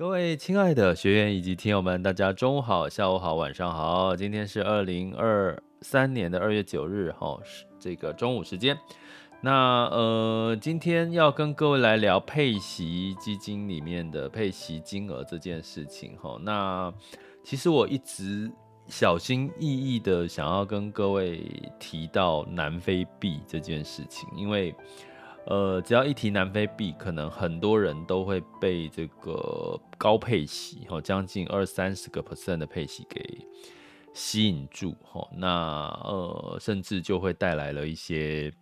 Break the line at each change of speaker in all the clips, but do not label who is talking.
各位亲爱的学员以及听友们，大家中午好、下午好、晚上好。今天是二零二三年的二月九日，哈，是这个中午时间。那呃，今天要跟各位来聊配息基金里面的配息金额这件事情，哈。那其实我一直小心翼翼的想要跟各位提到南非币这件事情，因为。呃，只要一提南非币，可能很多人都会被这个高配息，哈，将近二三十个 percent 的配息给吸引住，哈，那呃，甚至就会带来了一些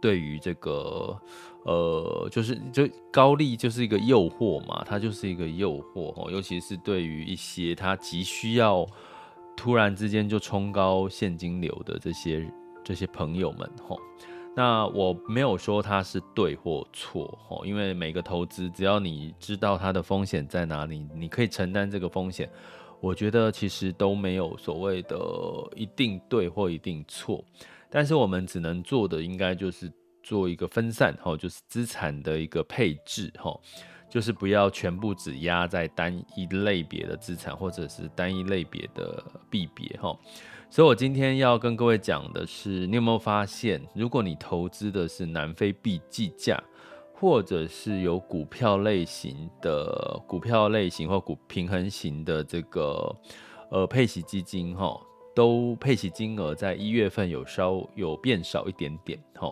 对于这个呃，就是就高利就是一个诱惑嘛，它就是一个诱惑，哈，尤其是对于一些他急需要突然之间就冲高现金流的这些这些朋友们，哈。那我没有说它是对或错，因为每个投资，只要你知道它的风险在哪里，你可以承担这个风险，我觉得其实都没有所谓的一定对或一定错。但是我们只能做的，应该就是做一个分散，就是资产的一个配置，就是不要全部只压在单一类别的资产，或者是单一类别的币别，所以，我今天要跟各位讲的是，你有没有发现，如果你投资的是南非币计价，或者是有股票类型的股票类型或股平衡型的这个呃配息基金，哈，都配息金额在一月份有稍有变少一点点，哈。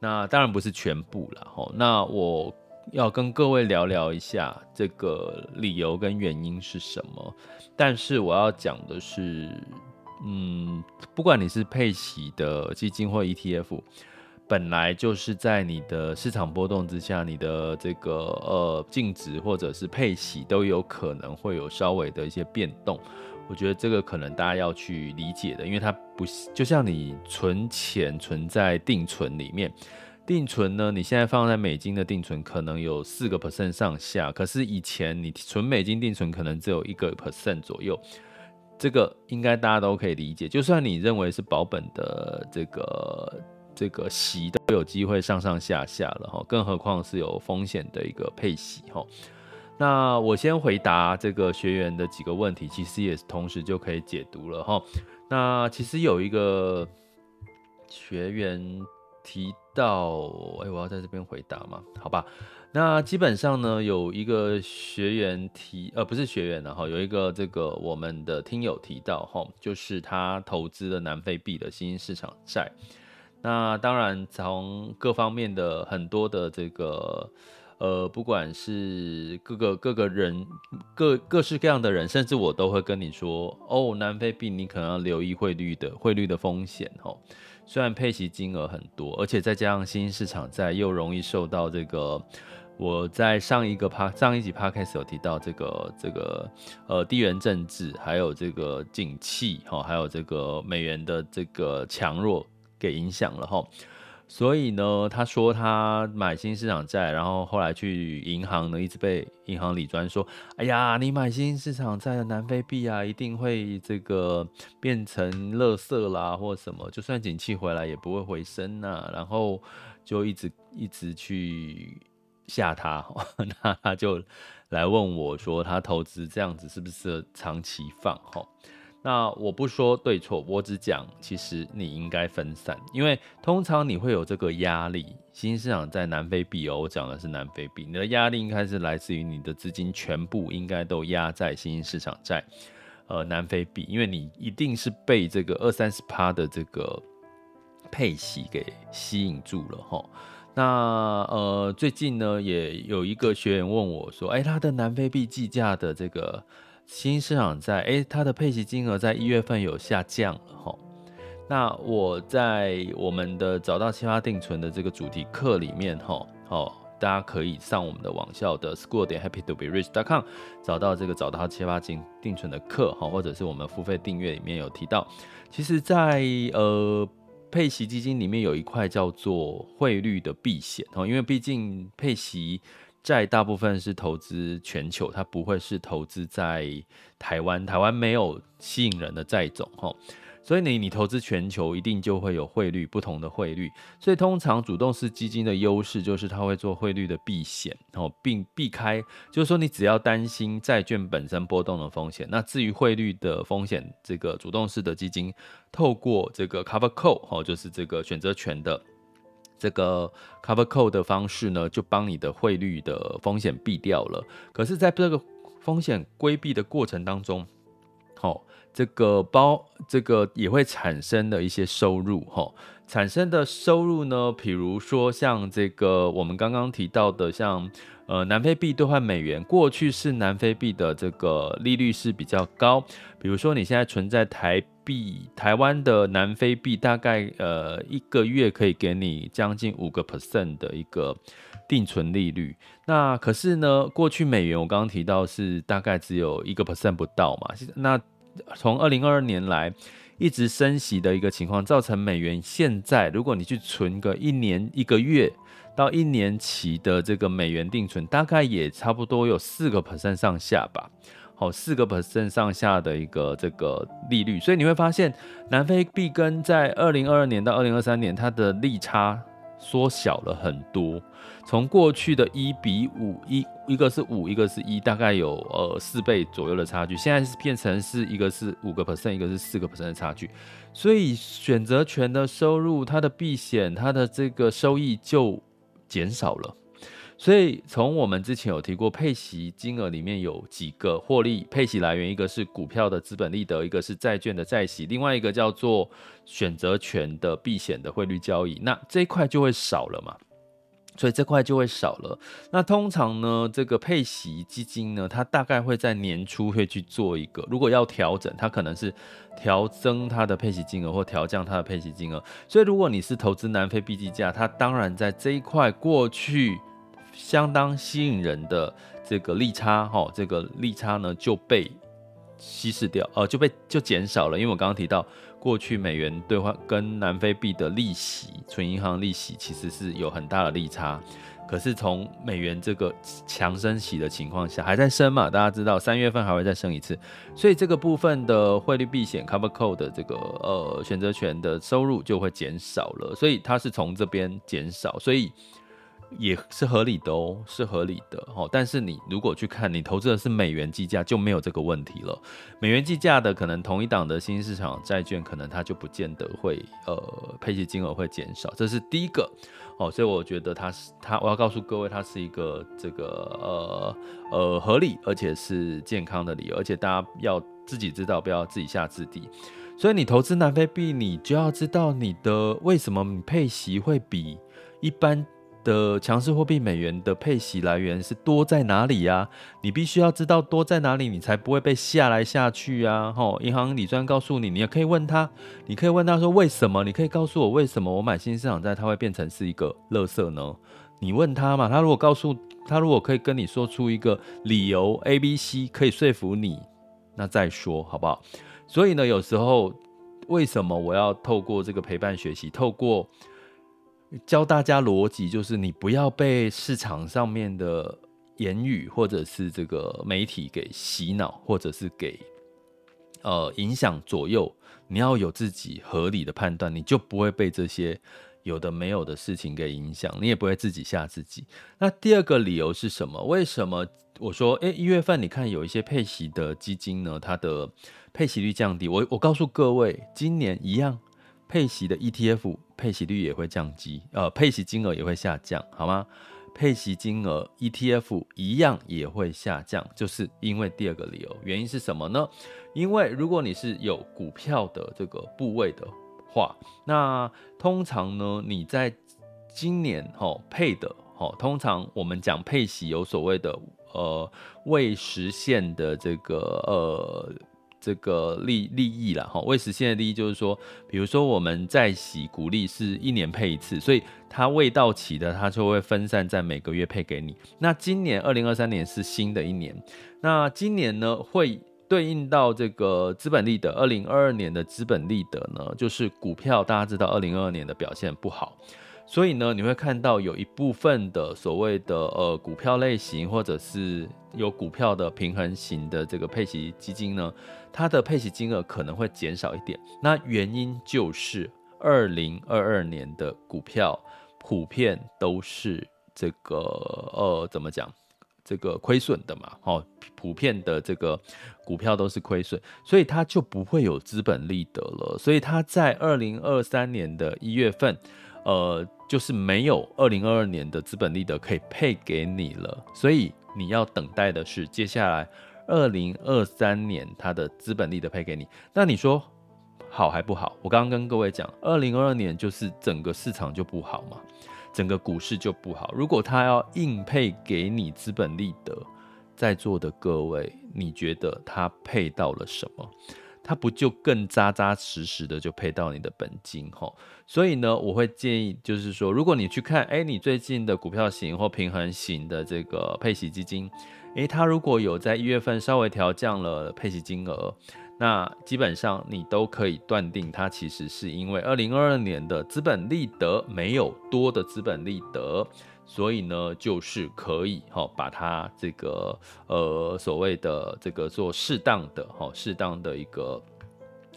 那当然不是全部了，哈。那我要跟各位聊聊一下这个理由跟原因是什么，但是我要讲的是。嗯，不管你是配息的基金或 ETF，本来就是在你的市场波动之下，你的这个呃净值或者是配息都有可能会有稍微的一些变动。我觉得这个可能大家要去理解的，因为它不就像你存钱存在定存里面，定存呢，你现在放在美金的定存可能有四个 percent 上下，可是以前你存美金定存可能只有一个 percent 左右。这个应该大家都可以理解，就算你认为是保本的这个这个息都有机会上上下下了哈，更何况是有风险的一个配息哈。那我先回答这个学员的几个问题，其实也同时就可以解读了哈。那其实有一个学员提到，哎，我要在这边回答吗？好吧。那基本上呢，有一个学员提，呃，不是学员，的哈有一个这个我们的听友提到，哈，就是他投资了南非币的新兴市场债。那当然，从各方面的很多的这个，呃，不管是各个各个人，各各式各样的人，甚至我都会跟你说，哦，南非币你可能要留意汇率的汇率的风险，哈。虽然配息金额很多，而且再加上新兴市场债又容易受到这个。我在上一个趴上一集 podcast 有提到这个这个呃地缘政治，还有这个景气哈，还有这个美元的这个强弱给影响了哈，所以呢，他说他买新市场债，然后后来去银行呢，一直被银行理专说，哎呀，你买新市场债的南非币啊，一定会这个变成垃圾啦，或什么，就算景气回来也不会回升呐、然后就一直一直去。吓他，那他就来问我说，他投资这样子是不是长期放？哈，那我不说对错，我只讲其实你应该分散，因为通常你会有这个压力。新兴市场在南非币哦，我讲的是南非币，你的压力应该是来自于你的资金全部应该都压在新兴市场债，呃，南非币，因为你一定是被这个二三十趴的这个配息给吸引住了哈。那呃，最近呢，也有一个学员问我说，哎、他的南非币计价的这个。新市场在，哎、它的配息金额在一月份有下降了哈。那我在我们的找到启发定存的这个主题课里面哈，好，大家可以上我们的网校的 school 点 happy to be rich dot com 找到这个找到启发金定存的课哈，或者是我们付费订阅里面有提到，其实，在呃配息基金里面有一块叫做汇率的避险哦，因为毕竟配息。债大部分是投资全球，它不会是投资在台湾。台湾没有吸引人的债种，哦，所以你你投资全球，一定就会有汇率不同的汇率。所以通常主动式基金的优势就是它会做汇率的避险，哦，并避开，就是说你只要担心债券本身波动的风险，那至于汇率的风险，这个主动式的基金透过这个 cover call，哦，就是这个选择权的。这个 cover call 的方式呢，就帮你的汇率的风险避掉了。可是，在这个风险规避的过程当中，哦，这个包这个也会产生的一些收入，哈，产生的收入呢，比如说像这个我们刚刚提到的，像呃南非币兑换美元，过去是南非币的这个利率是比较高，比如说你现在存在台。币台湾的南非币大概呃一个月可以给你将近五个 percent 的一个定存利率，那可是呢，过去美元我刚刚提到是大概只有一个 percent 不到嘛，那从二零二二年来一直升息的一个情况，造成美元现在如果你去存个一年一个月到一年期的这个美元定存，大概也差不多有四个 percent 上下吧。好，四个 percent 上下的一个这个利率，所以你会发现南非币跟在二零二二年到二零二三年，它的利差缩小了很多。从过去的一比五，一一个是五，一个是一，大概有呃四倍左右的差距，现在是变成是一个是五个 percent，一个是四个 percent 的差距。所以选择权的收入，它的避险，它的这个收益就减少了。所以，从我们之前有提过，配息金额里面有几个获利配息来源，一个是股票的资本利得，一个是债券的债息，另外一个叫做选择权的避险的汇率交易，那这一块就会少了嘛？所以这块就会少了。那通常呢，这个配息基金呢，它大概会在年初会去做一个，如果要调整，它可能是调增它的配息金额或调降它的配息金额。所以，如果你是投资南非 B 计价，它当然在这一块过去。相当吸引人的这个利差，哈，这个利差呢就被稀释掉，呃，就被就减少了。因为我刚刚提到，过去美元兑换跟南非币的利息，存银行利息其实是有很大的利差。可是从美元这个强升息的情况下，还在升嘛？大家知道三月份还会再升一次，所以这个部分的汇率避险 cover call 的这个呃选择权的收入就会减少了。所以它是从这边减少，所以。也是合理的哦，是合理的哦。但是你如果去看，你投资的是美元计价，就没有这个问题了。美元计价的可能同一档的新市场债券，可能它就不见得会呃配息金额会减少，这是第一个哦。所以我觉得它是它，我要告诉各位，它是一个这个呃呃合理而且是健康的理由，而且大家要自己知道，不要自己下自底。所以你投资南非币，你就要知道你的为什么你配息会比一般。的强势货币美元的配息来源是多在哪里呀？你必须要知道多在哪里，你才不会被下来下去呀。吼，银行理专告诉你，你也可以问他，你可以问他说为什么？你可以告诉我为什么我买新兴市场债它会变成是一个垃圾呢？你问他嘛，他如果告诉他如果可以跟你说出一个理由 A、B、C 可以说服你，那再说好不好？所以呢，有时候为什么我要透过这个陪伴学习，透过教大家逻辑，就是你不要被市场上面的言语或者是这个媒体给洗脑，或者是给呃影响左右。你要有自己合理的判断，你就不会被这些有的没有的事情给影响，你也不会自己吓自己。那第二个理由是什么？为什么我说，诶，一月份你看有一些配息的基金呢，它的配息率降低。我我告诉各位，今年一样，配息的 ETF 配息率也会降低，呃，配息金额也会下降，好吗？配息金额 ETF 一样也会下降，就是因为第二个理由。原因是什么呢？因为如果你是有股票的这个部位的。话，那通常呢，你在今年哈配的哈，通常我们讲配息有所谓的呃未实现的这个呃这个利利益啦哈，未实现的利益就是说，比如说我们在洗股利是一年配一次，所以它未到期的，它就会分散在每个月配给你。那今年二零二三年是新的一年，那今年呢会。对应到这个资本利得，二零二二年的资本利得呢，就是股票，大家知道二零二二年的表现不好，所以呢，你会看到有一部分的所谓的呃股票类型，或者是有股票的平衡型的这个配息基金呢，它的配息金额可能会减少一点。那原因就是二零二二年的股票普遍都是这个呃怎么讲？这个亏损的嘛，哦，普遍的这个股票都是亏损，所以它就不会有资本利得了。所以它在二零二三年的一月份，呃，就是没有二零二二年的资本利得可以配给你了。所以你要等待的是接下来二零二三年它的资本利得配给你。那你说好还不好？我刚刚跟各位讲，二零二二年就是整个市场就不好嘛。整个股市就不好。如果他要硬配给你资本利得，在座的各位，你觉得他配到了什么？它不就更扎扎实实的就配到你的本金？吼，所以呢，我会建议，就是说，如果你去看，哎，你最近的股票型或平衡型的这个配息基金，哎，它如果有在一月份稍微调降了配息金额。那基本上你都可以断定，它其实是因为二零二二年的资本利得没有多的资本利得，所以呢，就是可以哈把它这个呃所谓的这个做适当的哈适当的一个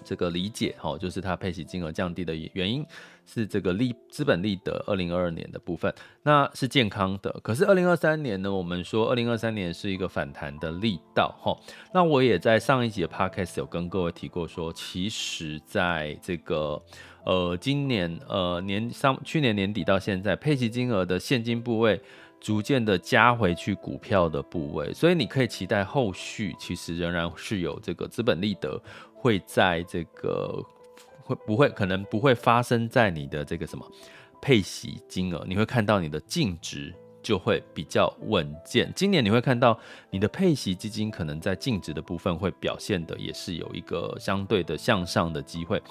这个理解哈，就是它配息金额降低的原因。是这个利资本利得二零二二年的部分，那是健康的。可是二零二三年呢？我们说二零二三年是一个反弹的力道，齁。那我也在上一集的 podcast 有跟各位提过说，其实在这个呃今年呃年上去年年底到现在，配息金额的现金部位逐渐的加回去股票的部位，所以你可以期待后续其实仍然是有这个资本利得会在这个。会不会可能不会发生在你的这个什么配息金额？你会看到你的净值就会比较稳健。今年你会看到你的配息基金可能在净值的部分会表现的也是有一个相对的向上的机会。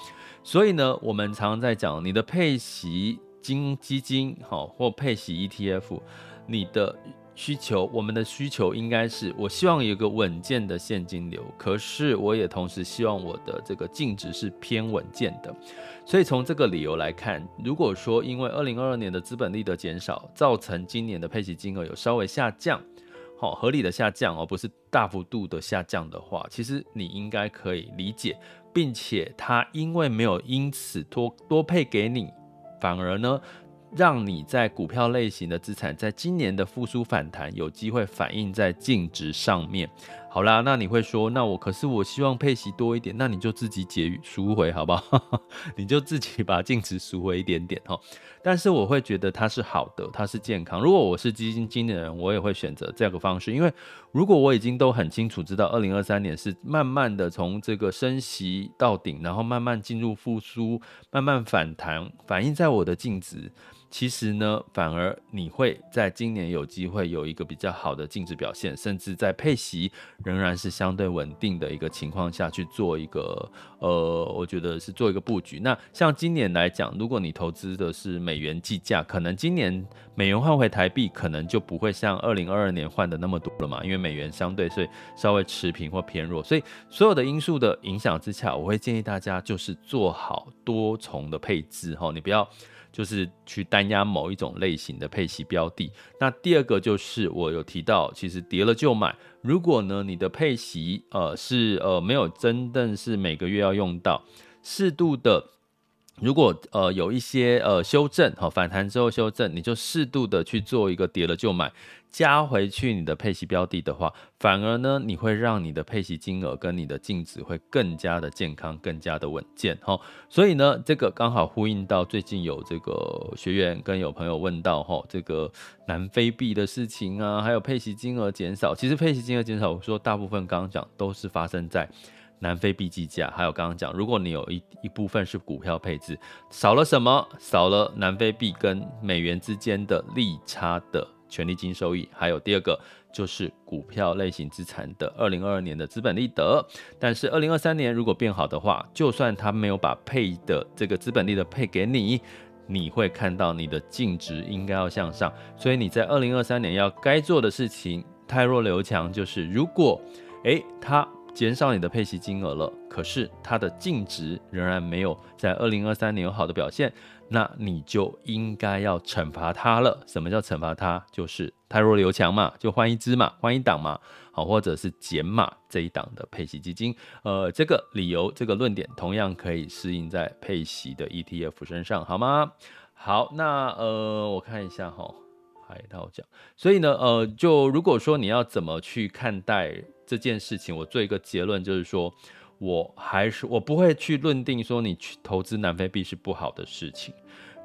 所以呢，我们常常在讲你的配息金基金好或配息 ETF，你的。需求，我们的需求应该是，我希望有一个稳健的现金流，可是我也同时希望我的这个净值是偏稳健的。所以从这个理由来看，如果说因为二零二二年的资本利得减少，造成今年的配息金额有稍微下降，好，合理的下降而不是大幅度的下降的话，其实你应该可以理解，并且它因为没有因此多多配给你，反而呢。让你在股票类型的资产，在今年的复苏反弹，有机会反映在净值上面。好啦，那你会说，那我可是我希望配息多一点，那你就自己解赎回好不好？你就自己把净值赎回一点点哈。但是我会觉得它是好的，它是健康。如果我是基金经理人，我也会选择这个方式，因为如果我已经都很清楚知道，二零二三年是慢慢的从这个升息到顶，然后慢慢进入复苏，慢慢反弹，反映在我的净值。其实呢，反而你会在今年有机会有一个比较好的净值表现，甚至在配息仍然是相对稳定的一个情况下去做一个，呃，我觉得是做一个布局。那像今年来讲，如果你投资的是美元计价，可能今年美元换回台币，可能就不会像二零二二年换的那么多了嘛，因为美元相对是稍微持平或偏弱。所以所有的因素的影响之下，我会建议大家就是做好多重的配置哈，你不要。就是去单压某一种类型的配息标的。那第二个就是我有提到，其实跌了就买。如果呢，你的配息呃是呃没有真正是每个月要用到，适度的如果呃有一些呃修正，好，反弹之后修正，你就适度的去做一个跌了就买，加回去你的配息标的的话，反而呢你会让你的配息金额跟你的净值会更加的健康，更加的稳健哈。所以呢，这个刚好呼应到最近有这个学员跟有朋友问到哈，这个南非币的事情啊，还有配息金额减少。其实配息金额减少，我说大部分刚刚讲都是发生在。南非币计价，还有刚刚讲，如果你有一一部分是股票配置，少了什么？少了南非币跟美元之间的利差的权利金收益，还有第二个就是股票类型资产的二零二二年的资本利得。但是二零二三年如果变好的话，就算他没有把配的这个资本利得配给你，你会看到你的净值应该要向上。所以你在二零二三年要该做的事情，太弱留强，就是如果诶他。减少你的配息金额了，可是它的净值仍然没有在二零二三年有好的表现，那你就应该要惩罚它了。什么叫惩罚它？就是汰弱留强嘛，就换一支嘛，换一档嘛，好，或者是减码这一档的配息基金。呃，这个理由，这个论点同样可以适应在配息的 ETF 身上，好吗？好，那呃，我看一下哈，还要讲，所以呢，呃，就如果说你要怎么去看待？这件事情，我做一个结论，就是说，我还是我不会去论定说你去投资南非币是不好的事情，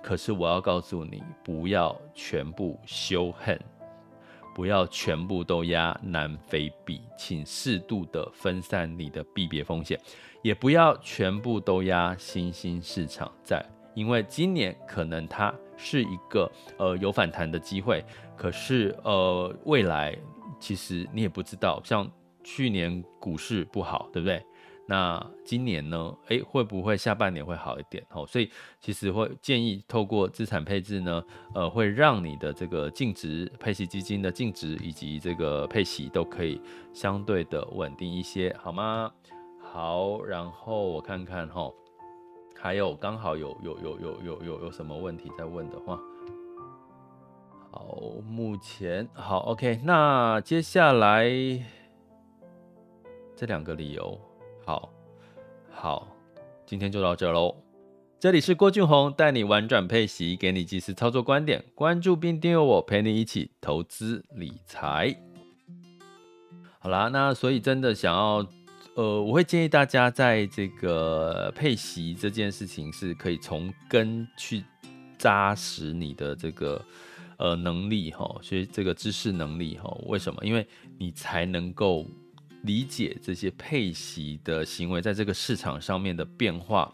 可是我要告诉你，不要全部修恨，不要全部都压南非币，请适度的分散你的币别风险，也不要全部都压新兴市场债，因为今年可能它是一个呃有反弹的机会，可是呃未来其实你也不知道，像。去年股市不好，对不对？那今年呢？诶，会不会下半年会好一点？哦，所以其实会建议透过资产配置呢，呃，会让你的这个净值、配息基金的净值以及这个配息都可以相对的稳定一些，好吗？好，然后我看看哈，还有刚好有有有有有有有什么问题在问的话，好，目前好，OK，那接下来。这两个理由，好，好，今天就到这喽。这里是郭俊宏，带你玩转配息，给你及时操作观点，关注并订阅我，陪你一起投资理财。好啦，那所以真的想要，呃，我会建议大家在这个配息这件事情是可以从根去扎实你的这个呃能力哈，学这个知识能力哈。为什么？因为你才能够。理解这些配息的行为在这个市场上面的变化，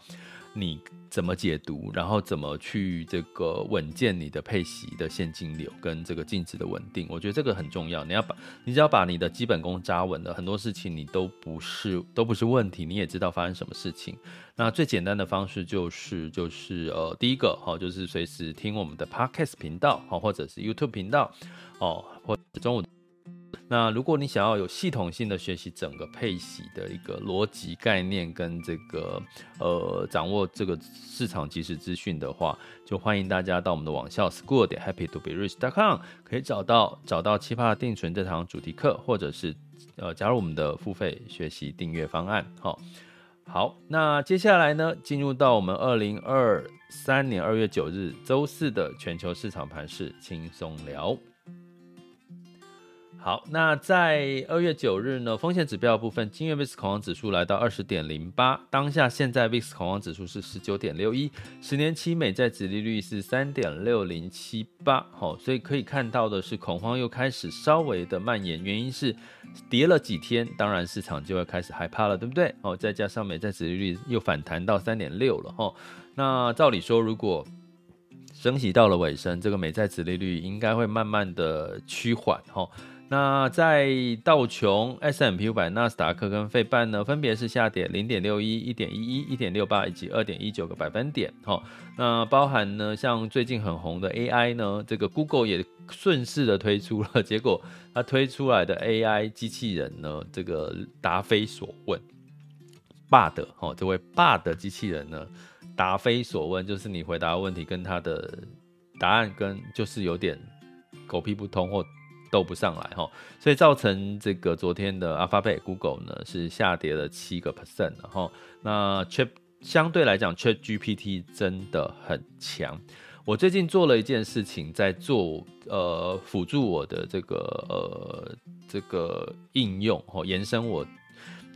你怎么解读？然后怎么去这个稳健你的配息的现金流跟这个净值的稳定？我觉得这个很重要。你要把，你只要把你的基本功扎稳了，很多事情你都不是都不是问题，你也知道发生什么事情。那最简单的方式就是就是呃，第一个哈，就是随时听我们的 Podcast 频道哈，或者是 YouTube 频道哦，或者中午。那如果你想要有系统性的学习整个配息的一个逻辑概念跟这个呃掌握这个市场即时资讯的话，就欢迎大家到我们的网校 school 点 happy to be rich dot com 可以找到找到奇葩定存这堂主题课，或者是呃加入我们的付费学习订阅方案。好，好，那接下来呢，进入到我们二零二三年二月九日周四的全球市场盘势轻松聊。好，那在二月九日呢，风险指标部分，今日 VIX 恐慌指数来到二十点零八，当下现在 VIX 恐慌指数是十九点六一，十年期美债殖利率是三点六零七八，好，所以可以看到的是恐慌又开始稍微的蔓延，原因是跌了几天，当然市场就会开始害怕了，对不对？哦，再加上美债殖利率又反弹到三点六了，哈，那照理说，如果升息到了尾声，这个美债殖利率应该会慢慢的趋缓，哈。那在道琼、s m p 五百、纳斯达克跟费半呢，分别是下跌零点六一、一点一一、一点六八以及二点一九个百分点。哈，那包含呢，像最近很红的 AI 呢，这个 Google 也顺势的推出了，结果它推出来的 AI 机器人呢，这个答非所问，Bard 哈，这位 Bard 机器人呢，答非所问，就是你回答问题跟他的答案跟就是有点狗屁不通或。斗不上来哈，所以造成这个昨天的 Alphabet Google 呢是下跌了七个 percent 然后那 Chat 相对来讲，ChatGPT 真的很强。我最近做了一件事情，在做呃辅助我的这个呃这个应用哦，延伸我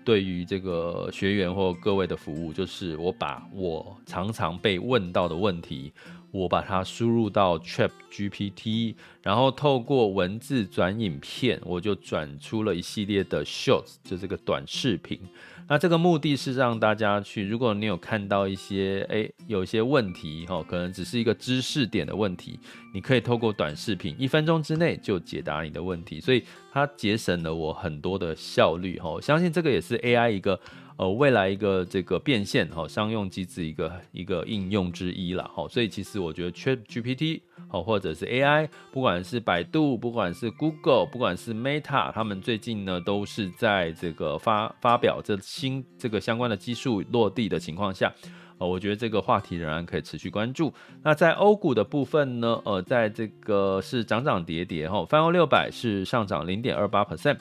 对于这个学员或各位的服务，就是我把我常常被问到的问题，我把它输入到 ChatGPT，然后透过文字转影片，我就转出了一系列的 Shorts，就这个短视频。那这个目的是让大家去，如果你有看到一些，诶，有一些问题哈，可能只是一个知识点的问题，你可以透过短视频，一分钟之内就解答你的问题，所以它节省了我很多的效率哈。相信这个也是 AI 一个。呃，未来一个这个变现哈，商用机制一个一个应用之一了哈，所以其实我觉得 ChatGPT 好，或者是 AI，不管是百度，不管是 Google，不管是 Meta，他们最近呢都是在这个发发表这新这个相关的技术落地的情况下，呃，我觉得这个话题仍然可以持续关注。那在欧股的部分呢，呃，在这个是涨涨跌跌哈，泛欧六百是上涨零点二八 percent，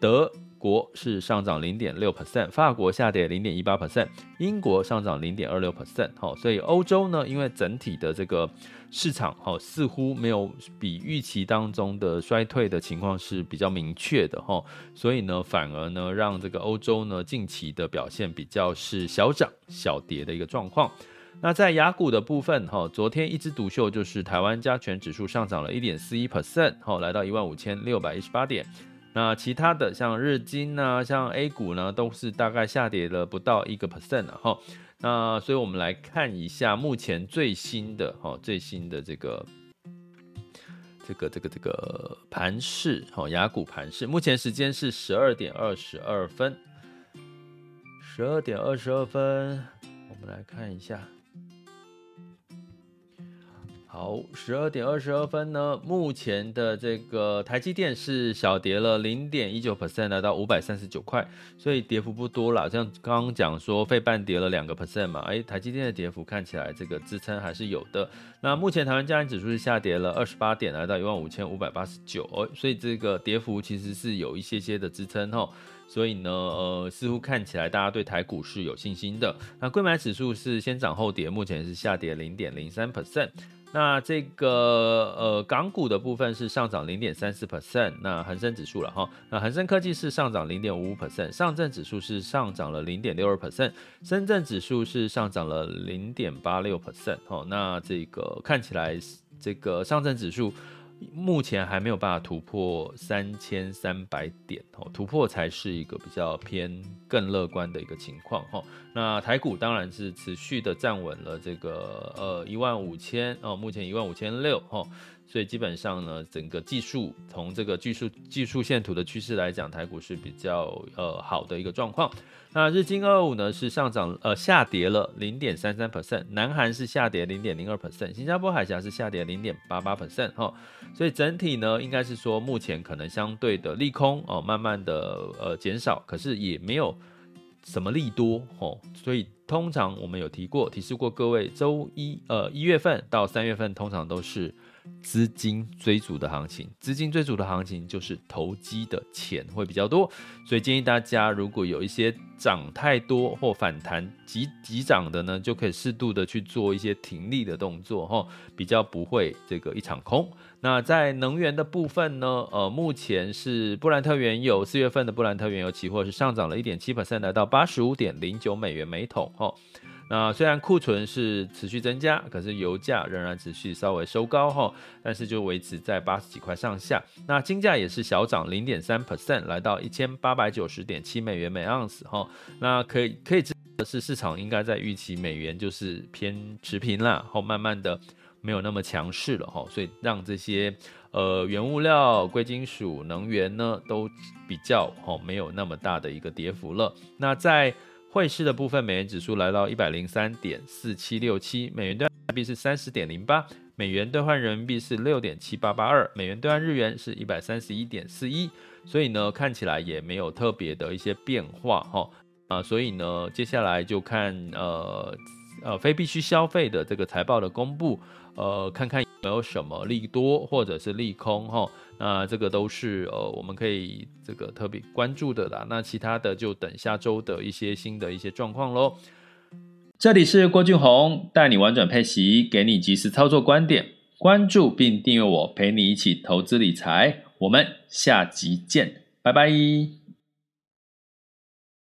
德。国是上涨零点六 percent，法国下跌零点一八 percent，英国上涨零点二六 percent。好，所以欧洲呢，因为整体的这个市场，哈，似乎没有比预期当中的衰退的情况是比较明确的，哈，所以呢，反而呢，让这个欧洲呢近期的表现比较是小涨小跌的一个状况。那在雅股的部分，哈，昨天一枝独秀就是台湾加权指数上涨了一点四一 percent，好，来到一万五千六百一十八点。那其他的像日经呢，像 A 股呢，都是大概下跌了不到一个 percent 哈。那所以我们来看一下目前最新的哈，最新的这个这个这个这个盘势哈，雅股盘势，目前时间是十二点二十二分，十二点二十二分，我们来看一下。好，十二点二十二分呢，目前的这个台积电是小跌了零点一九 percent，来到五百三十九块，所以跌幅不多啦。像刚刚讲说，费半跌了两个 percent 嘛，哎，台积电的跌幅看起来这个支撑还是有的。那目前台湾加权指数是下跌了二十八点，来到一万五千五百八十九，哦，所以这个跌幅其实是有一些些的支撑哦。所以呢，呃，似乎看起来大家对台股是有信心的。那柜买指数是先涨后跌，目前是下跌零点零三 percent。那这个呃港股的部分是上涨零点三四 percent，那恒生指数了哈，那恒生科技是上涨零点五五 percent，上证指数是上涨了零点六二 percent，深圳指数是上涨了零点八六 percent，哦，那这个看起来这个上证指数。目前还没有办法突破三千三百点哦，突破才是一个比较偏更乐观的一个情况哈。那台股当然是持续的站稳了这个呃一万五千哦，目前一万五千六哈。所以基本上呢，整个技术从这个技术技术线图的趋势来讲，台股是比较呃好的一个状况。那日经二五呢是上涨呃下跌了零点三三 percent，南韩是下跌零点零二 percent，新加坡海峡是下跌零点八八 percent 哈。所以整体呢，应该是说目前可能相对的利空哦，慢慢的呃减少，可是也没有什么利多哦。所以通常我们有提过提示过各位，周一呃一月份到三月份通常都是。资金追逐的行情，资金追逐的行情就是投机的钱会比较多，所以建议大家如果有一些涨太多或反弹急急涨的呢，就可以适度的去做一些停利的动作哈，比较不会这个一场空。那在能源的部分呢，呃，目前是布兰特原油四月份的布兰特原油期货是上涨了一点七 percent，来到八十五点零九美元每桶哈。那虽然库存是持续增加，可是油价仍然持续稍微收高哈，但是就维持在八十几块上下。那金价也是小涨零点三 percent，来到一千八百九十点七美元每盎司哈。那可以可以知道的是，市场应该在预期美元就是偏持平啦，后慢慢的没有那么强势了哈，所以让这些呃原物料、贵金属、能源呢都比较哈没有那么大的一个跌幅了。那在汇市的部分，美元指数来到一百零三点四七六七，美元兑人民币是三十点零八，美元兑换人民币是六点七八八二，美元兑换日元是一百三十一点四一，所以呢，看起来也没有特别的一些变化哈。啊，所以呢，接下来就看呃呃非必须消费的这个财报的公布，呃，看看有没有什么利多或者是利空哈。那这个都是呃，我们可以这个特别关注的啦。那其他的就等下周的一些新的一些状况喽。这里是郭俊宏，带你玩转配息，给你及时操作观点。关注并订阅我，陪你一起投资理财。我们下集见，拜拜。